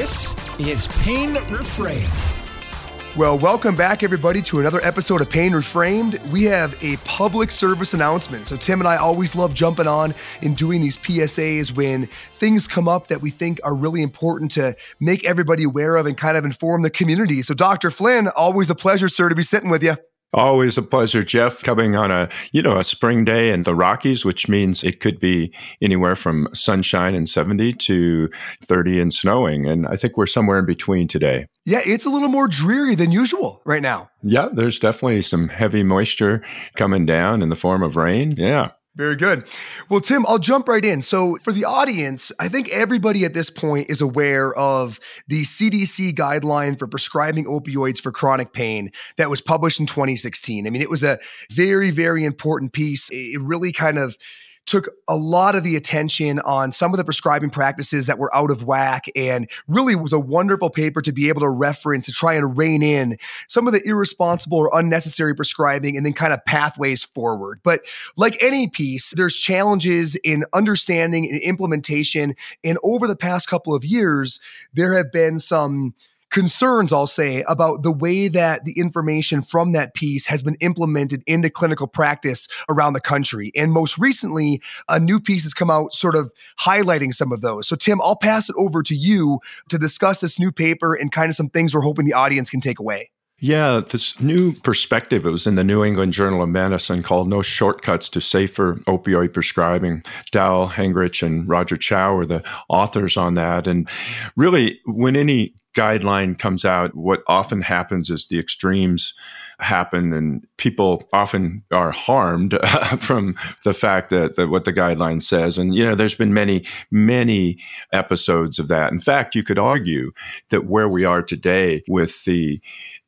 This is Pain Reframed. Well, welcome back, everybody, to another episode of Pain Reframed. We have a public service announcement. So, Tim and I always love jumping on and doing these PSAs when things come up that we think are really important to make everybody aware of and kind of inform the community. So, Dr. Flynn, always a pleasure, sir, to be sitting with you. Always a pleasure, Jeff, coming on a, you know, a spring day in the Rockies, which means it could be anywhere from sunshine and 70 to 30 and snowing. And I think we're somewhere in between today. Yeah, it's a little more dreary than usual right now. Yeah, there's definitely some heavy moisture coming down in the form of rain. Yeah. Very good. Well, Tim, I'll jump right in. So, for the audience, I think everybody at this point is aware of the CDC guideline for prescribing opioids for chronic pain that was published in 2016. I mean, it was a very, very important piece. It really kind of took a lot of the attention on some of the prescribing practices that were out of whack and really was a wonderful paper to be able to reference to try and rein in some of the irresponsible or unnecessary prescribing and then kind of pathways forward. But like any piece, there's challenges in understanding and implementation. And over the past couple of years, there have been some concerns, I'll say, about the way that the information from that piece has been implemented into clinical practice around the country. And most recently, a new piece has come out sort of highlighting some of those. So, Tim, I'll pass it over to you to discuss this new paper and kind of some things we're hoping the audience can take away. Yeah, this new perspective, it was in the New England Journal of Medicine called No Shortcuts to Safer Opioid Prescribing. Dowell Haegerich and Roger Chou are the authors on that. And really, when any guideline comes out, what often happens is the extremes happen and people often are harmed from the fact that, that what the guideline says and you know there's been many many episodes of that in fact you could argue that where we are today with the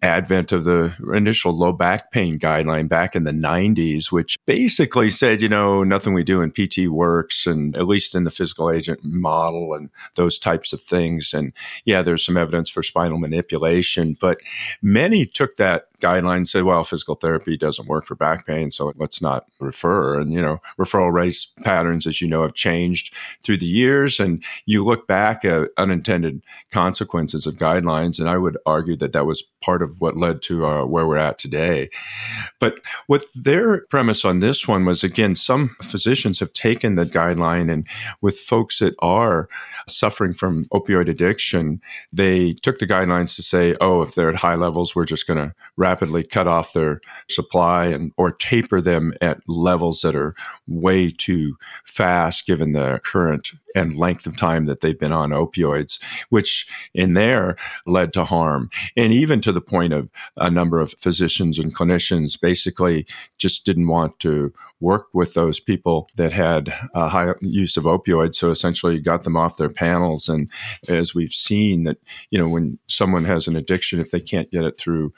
advent of the initial low back pain guideline back in the 90s, which basically said, you know, nothing we do in PT works, and at least in the physical agent model and those types of things. And yeah, there's some evidence for spinal manipulation, but many took that guideline and said, well, physical therapy doesn't work for back pain, so let's not refer. And, you know, referral rates patterns, as you know, have changed through the years. And you look back at unintended consequences of guidelines, and I would argue that that was part of what led to uh, where we're at today. But what their premise on this one was again, some physicians have taken the guideline, and with folks that are suffering from opioid addiction, they took the guidelines to say, oh, if they're at high levels, we're just going to rapidly cut off their supply and or taper them at levels that are way too fast given the current and length of time that they've been on opioids, which in there led to harm. And even to the point of a number of physicians and clinicians basically just didn't want to work with those people that had a high use of opioids. So essentially got them off their panels. And as we've seen that, you know, when someone has an addiction, if they can't get it through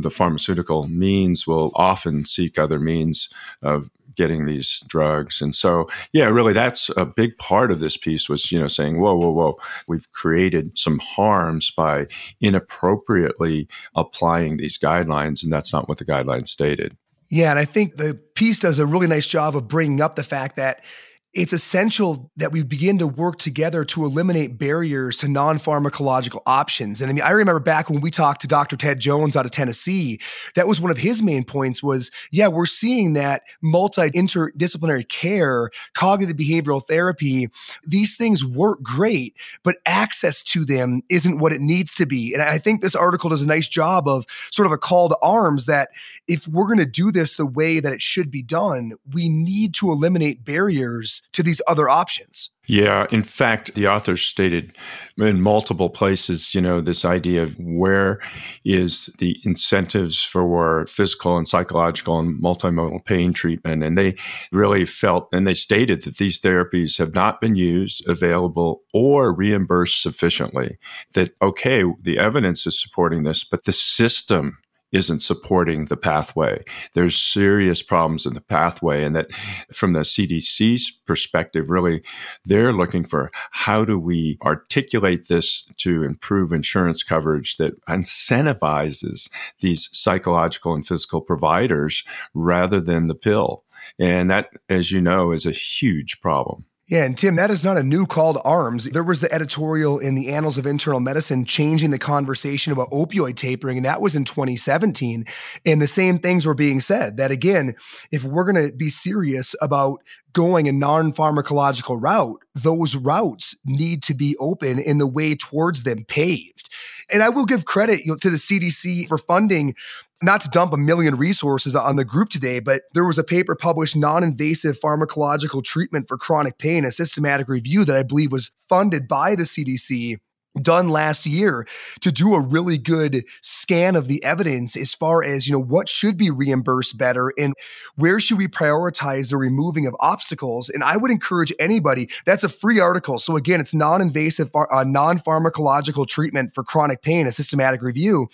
the pharmaceutical means, will often seek other means of getting these drugs. And so, yeah, really, that's a big part of this piece was, you know, saying, whoa, whoa, whoa, we've created some harms by inappropriately applying these guidelines. And that's not what the guidelines stated. Yeah. And I think the piece does a really nice job of bringing up the fact that it's essential that we begin to work together to eliminate barriers to non-pharmacological options. And I mean, I remember back when we talked to Dr. Ted Jones out of Tennessee, that was one of his main points was, yeah, we're seeing that multi-interdisciplinary care, cognitive behavioral therapy, these things work great, but access to them isn't what it needs to be. And I think this article does a nice job of sort of a call to arms that if we're going to do this the way that it should be done, we need to eliminate barriers to these other options. Yeah, in fact, the author stated in multiple places, you know, this idea of where is the incentives for physical and psychological and multimodal pain treatment. And they really felt and they stated that these therapies have not been used, available, or reimbursed sufficiently. That, okay, the evidence is supporting this, but the system isn't supporting the pathway. There's serious problems in the pathway. And that from the CDC's perspective, really, they're looking for how do we articulate this to improve insurance coverage that incentivizes these psychological and physical providers rather than the pill. And that, as you know, is a huge problem. Yeah, and Tim, that is not a new call to arms. There was the editorial in the Annals of Internal Medicine changing the conversation about opioid tapering, and that was in 2017. And the same things were being said that, again, if we're going to be serious about going a non pharmacological route, those routes need to be open and the way towards them paved. And I will give credit you know, to the CDC for funding not to dump a million resources on the group today, but there was a paper published, Non Invasive Pharmacological Treatment for Chronic Pain, a systematic review that I believe was funded by the CDC done last year to do a really good scan of the evidence as far as you know what should be reimbursed better and where should we prioritize the removing of obstacles. And i would encourage anybody that's a free article. So again it's non-invasive uh, non-pharmacological treatment for chronic pain a systematic review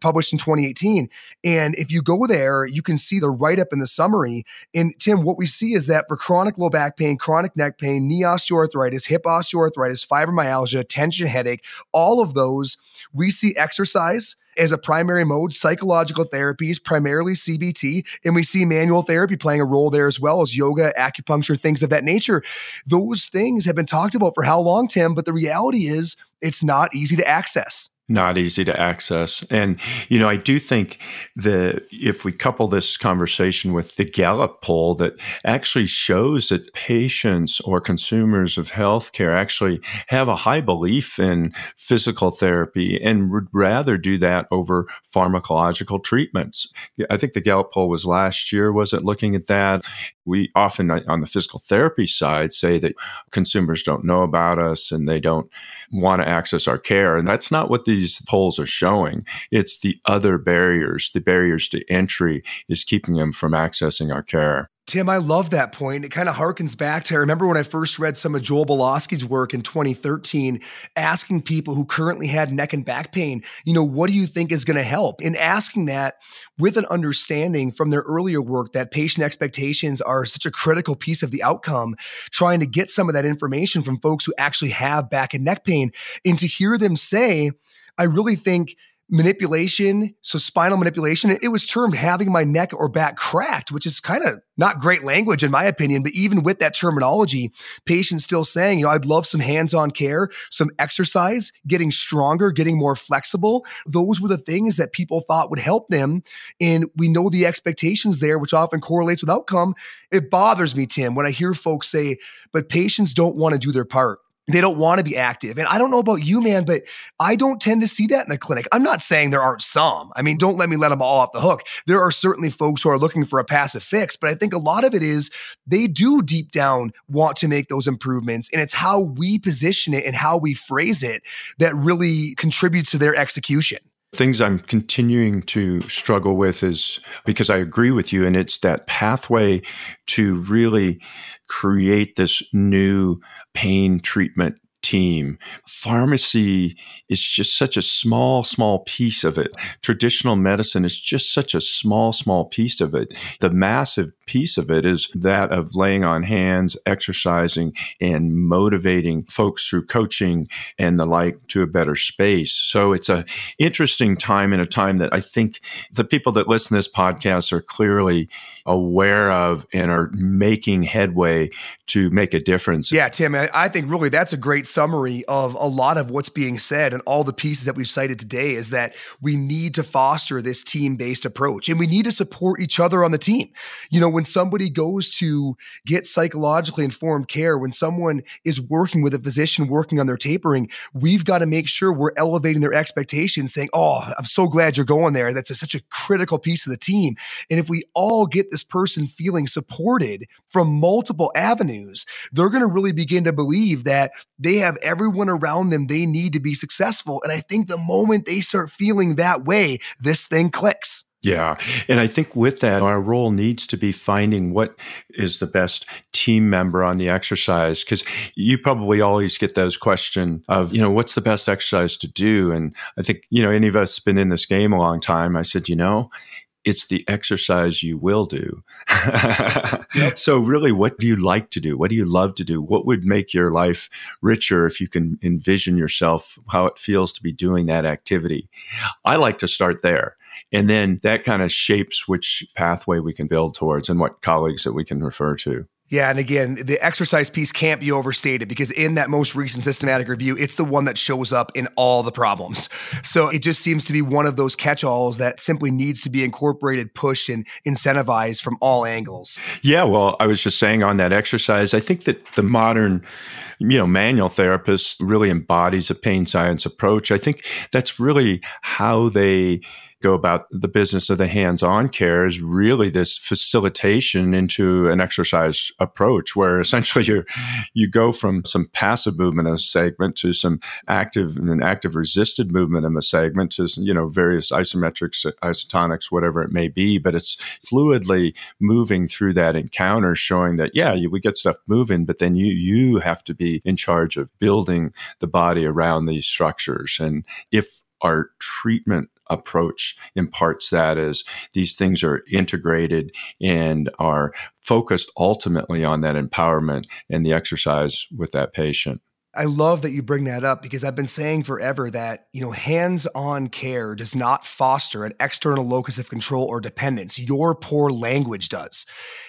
published in 2018 and if you go there you can see the write-up in the summary. And tim what we see is that for chronic low back pain chronic neck pain knee osteoarthritis hip osteoarthritis fibromyalgia tension headache all of those, we see exercise as a primary mode, psychological therapies, primarily CBT, and we see manual therapy playing a role there as well as yoga, acupuncture, things of that nature. Those things have been talked about for how long, Tim? But the reality is it's not easy to access not easy to access. And, you know, I do think that if we couple this conversation with the Gallup poll that actually shows that patients or consumers of healthcare actually have a high belief in physical therapy and would rather do that over pharmacological treatments. I think the Gallup poll was last year, was it looking at that? We often uh, on the physical therapy side say that consumers don't know about us and they don't want to access our care. And that's not what these polls are showing. It's the other barriers, the barriers to entry is keeping them from accessing our care. Tim, I love that point. It kind of harkens back to I remember when I first read some of Joel Bialosky's work in 2013, asking people who currently had neck and back pain, you know, what do you think is going to help? And asking that with an understanding from their earlier work that patient expectations are such a critical piece of the outcome, trying to get some of that information from folks who actually have back and neck pain. And to hear them say, I really think manipulation, so spinal manipulation, it was termed having my neck or back cracked, which is kind of not great language in my opinion. But even with that terminology, patients still saying, you know, I'd love some hands on care, some exercise, getting stronger, getting more flexible. Those were the things that people thought would help them. And we know the expectations there, which often correlates with outcome. It bothers me, Tim, when I hear folks say, but patients don't want to do their part they don't want to be active. And I don't know about you, man, but I don't tend to see that in the clinic. I'm not saying there aren't some. I mean, don't let me let them all off the hook. There are certainly folks who are looking for a passive fix, but I think a lot of it is they do deep down want to make those improvements. And it's how we position it and how we phrase it that really contributes to their execution. Things I'm continuing to struggle with is because I agree with you, and it's that pathway to really create this new pain treatment team. Pharmacy is just such a small, small piece of it. Traditional medicine is just such a small, small piece of it. The massive piece of it is that of laying on hands, exercising, and motivating folks through coaching and the like to a better space. So it's a interesting time and a time that I think the people that listen to this podcast are clearly aware of and are making headway to make a difference. Yeah, Tim, I think really that's a great summary of a lot of what's being said and all the pieces that we've cited today is that we need to foster this team based approach and we need to support each other on the team. You know, when somebody goes to get psychologically informed care, when someone is working with a physician working on their tapering, we've got to make sure we're elevating their expectations, saying, Oh, I'm so glad you're going there. That's a, such a critical piece of the team. And if we all get this person feeling supported from multiple avenues, they're going to really begin to believe that they have everyone around them they need to be successful. And I think the moment they start feeling that way, this thing clicks. Yeah. And I think with that, our role needs to be finding what is the best team member on the exercise. Cause you probably always get those questions of, you know, what's the best exercise to do? And I think, you know, any of us been in this game a long time. I said, you know, it's the exercise you will do. yep. So, really, what do you like to do? What do you love to do? What would make your life richer if you can envision yourself how it feels to be doing that activity? I like to start there. And then that kind of shapes which pathway we can build towards and what colleagues that we can refer to. Yeah, and again, the exercise piece can't be overstated because in that most recent systematic review, it's the one that shows up in all the problems. So it just seems to be one of those catch alls that simply needs to be incorporated, pushed, and incentivized from all angles. Yeah, well, I was just saying on that exercise, I think that the modern you know manual therapist really embodies a pain science approach i think that's really how they go about the business of the hands-on care is really this facilitation into an exercise approach where essentially you you go from some passive movement of a segment to some active and an active resisted movement of a segment to you know various isometrics isotonics whatever it may be but it's fluidly moving through that encounter showing that yeah you, we get stuff moving but then you you have to be in charge of building the body around these structures. And if our treatment approach imparts that as these things are integrated and are focused ultimately on that empowerment and the exercise with that patient. I love that you bring that up because I've been saying forever that, you know, hands-on care does not foster an external locus of control or dependence. Your poor language does.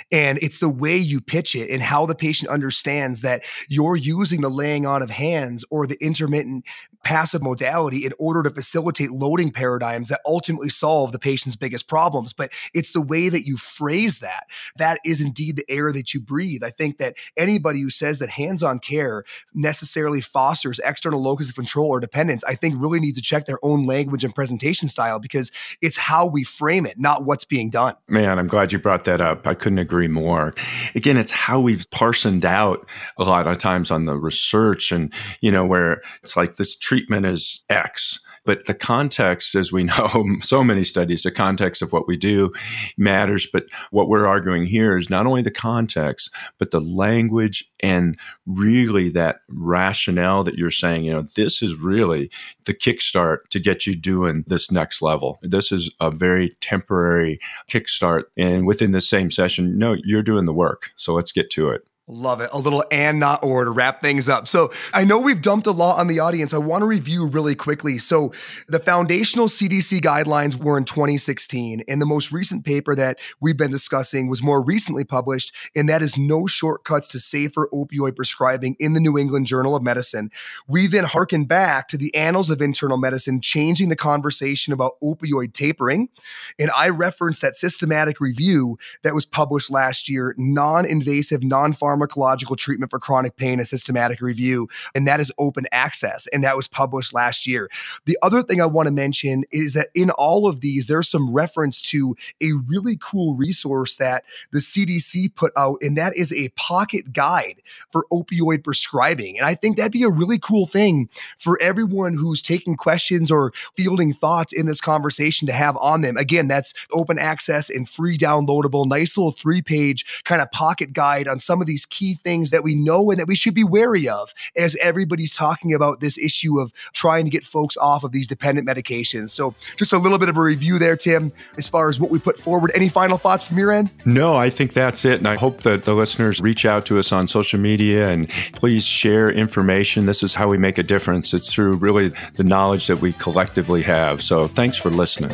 And it's the way you pitch it and how the patient understands that you're using the laying on of hands or the intermittent passive modality in order to facilitate loading paradigms that ultimately solve the patient's biggest problems. But it's the way that you phrase that. That is indeed the air that you breathe. I think that anybody who says that hands on care necessarily fosters external locus of control or dependence, I think really needs to check their own language and presentation style because it's how we frame it, not what's being done. Man, I'm glad you brought that up. I couldn't agree more. Again, it's how we've parsoned out a lot of times on the research and, you know, where it's like this treatment is X. But the context, as we know, so many studies, the context of what we do matters. But what we're arguing here is not only the context, but the language and really that rationale that you're saying, you know, this is really the kickstart to get you doing this next level. This is a very temporary kickstart. And within the same session, no, you're doing the work. So let's get to it. Love it. A little and not or to wrap things up. So I know we've dumped a lot on the audience. I want to review really quickly. So the foundational CDC guidelines were in 2016, and the most recent paper that we've been discussing was more recently published, and that is No Shortcuts to Safer Opioid Prescribing in the New England Journal of Medicine. We then harken back to the Annals of Internal Medicine, changing the conversation about opioid tapering. And I referenced that systematic review that was published last year, non invasive, non pharmacological pharmacological treatment for chronic pain, a systematic review, and that is open access. And that was published last year. The other thing I want to mention is that in all of these, there's some reference to a really cool resource that the CDC put out, and that is a pocket guide for opioid prescribing. And I think that'd be a really cool thing for everyone who's taking questions or fielding thoughts in this conversation to have on them. Again, that's open access and free downloadable, nice little three page kind of pocket guide on some of these key things that we know and that we should be wary of as everybody's talking about this issue of trying to get folks off of these dependent medications. So, just a little bit of a review there, Tim, as far as what we put forward. Any final thoughts from your end? No, I think that's it. And I hope that the listeners reach out to us on social media and please share information. This is how we make a difference. It's through really the knowledge that we collectively have. So, thanks for listening.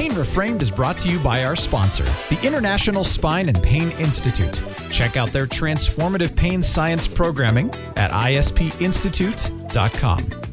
Pain Reframed is brought to you by our sponsor, the International Spine and Pain Institute. Check out their transformative pain science programming at ispinstitute.com.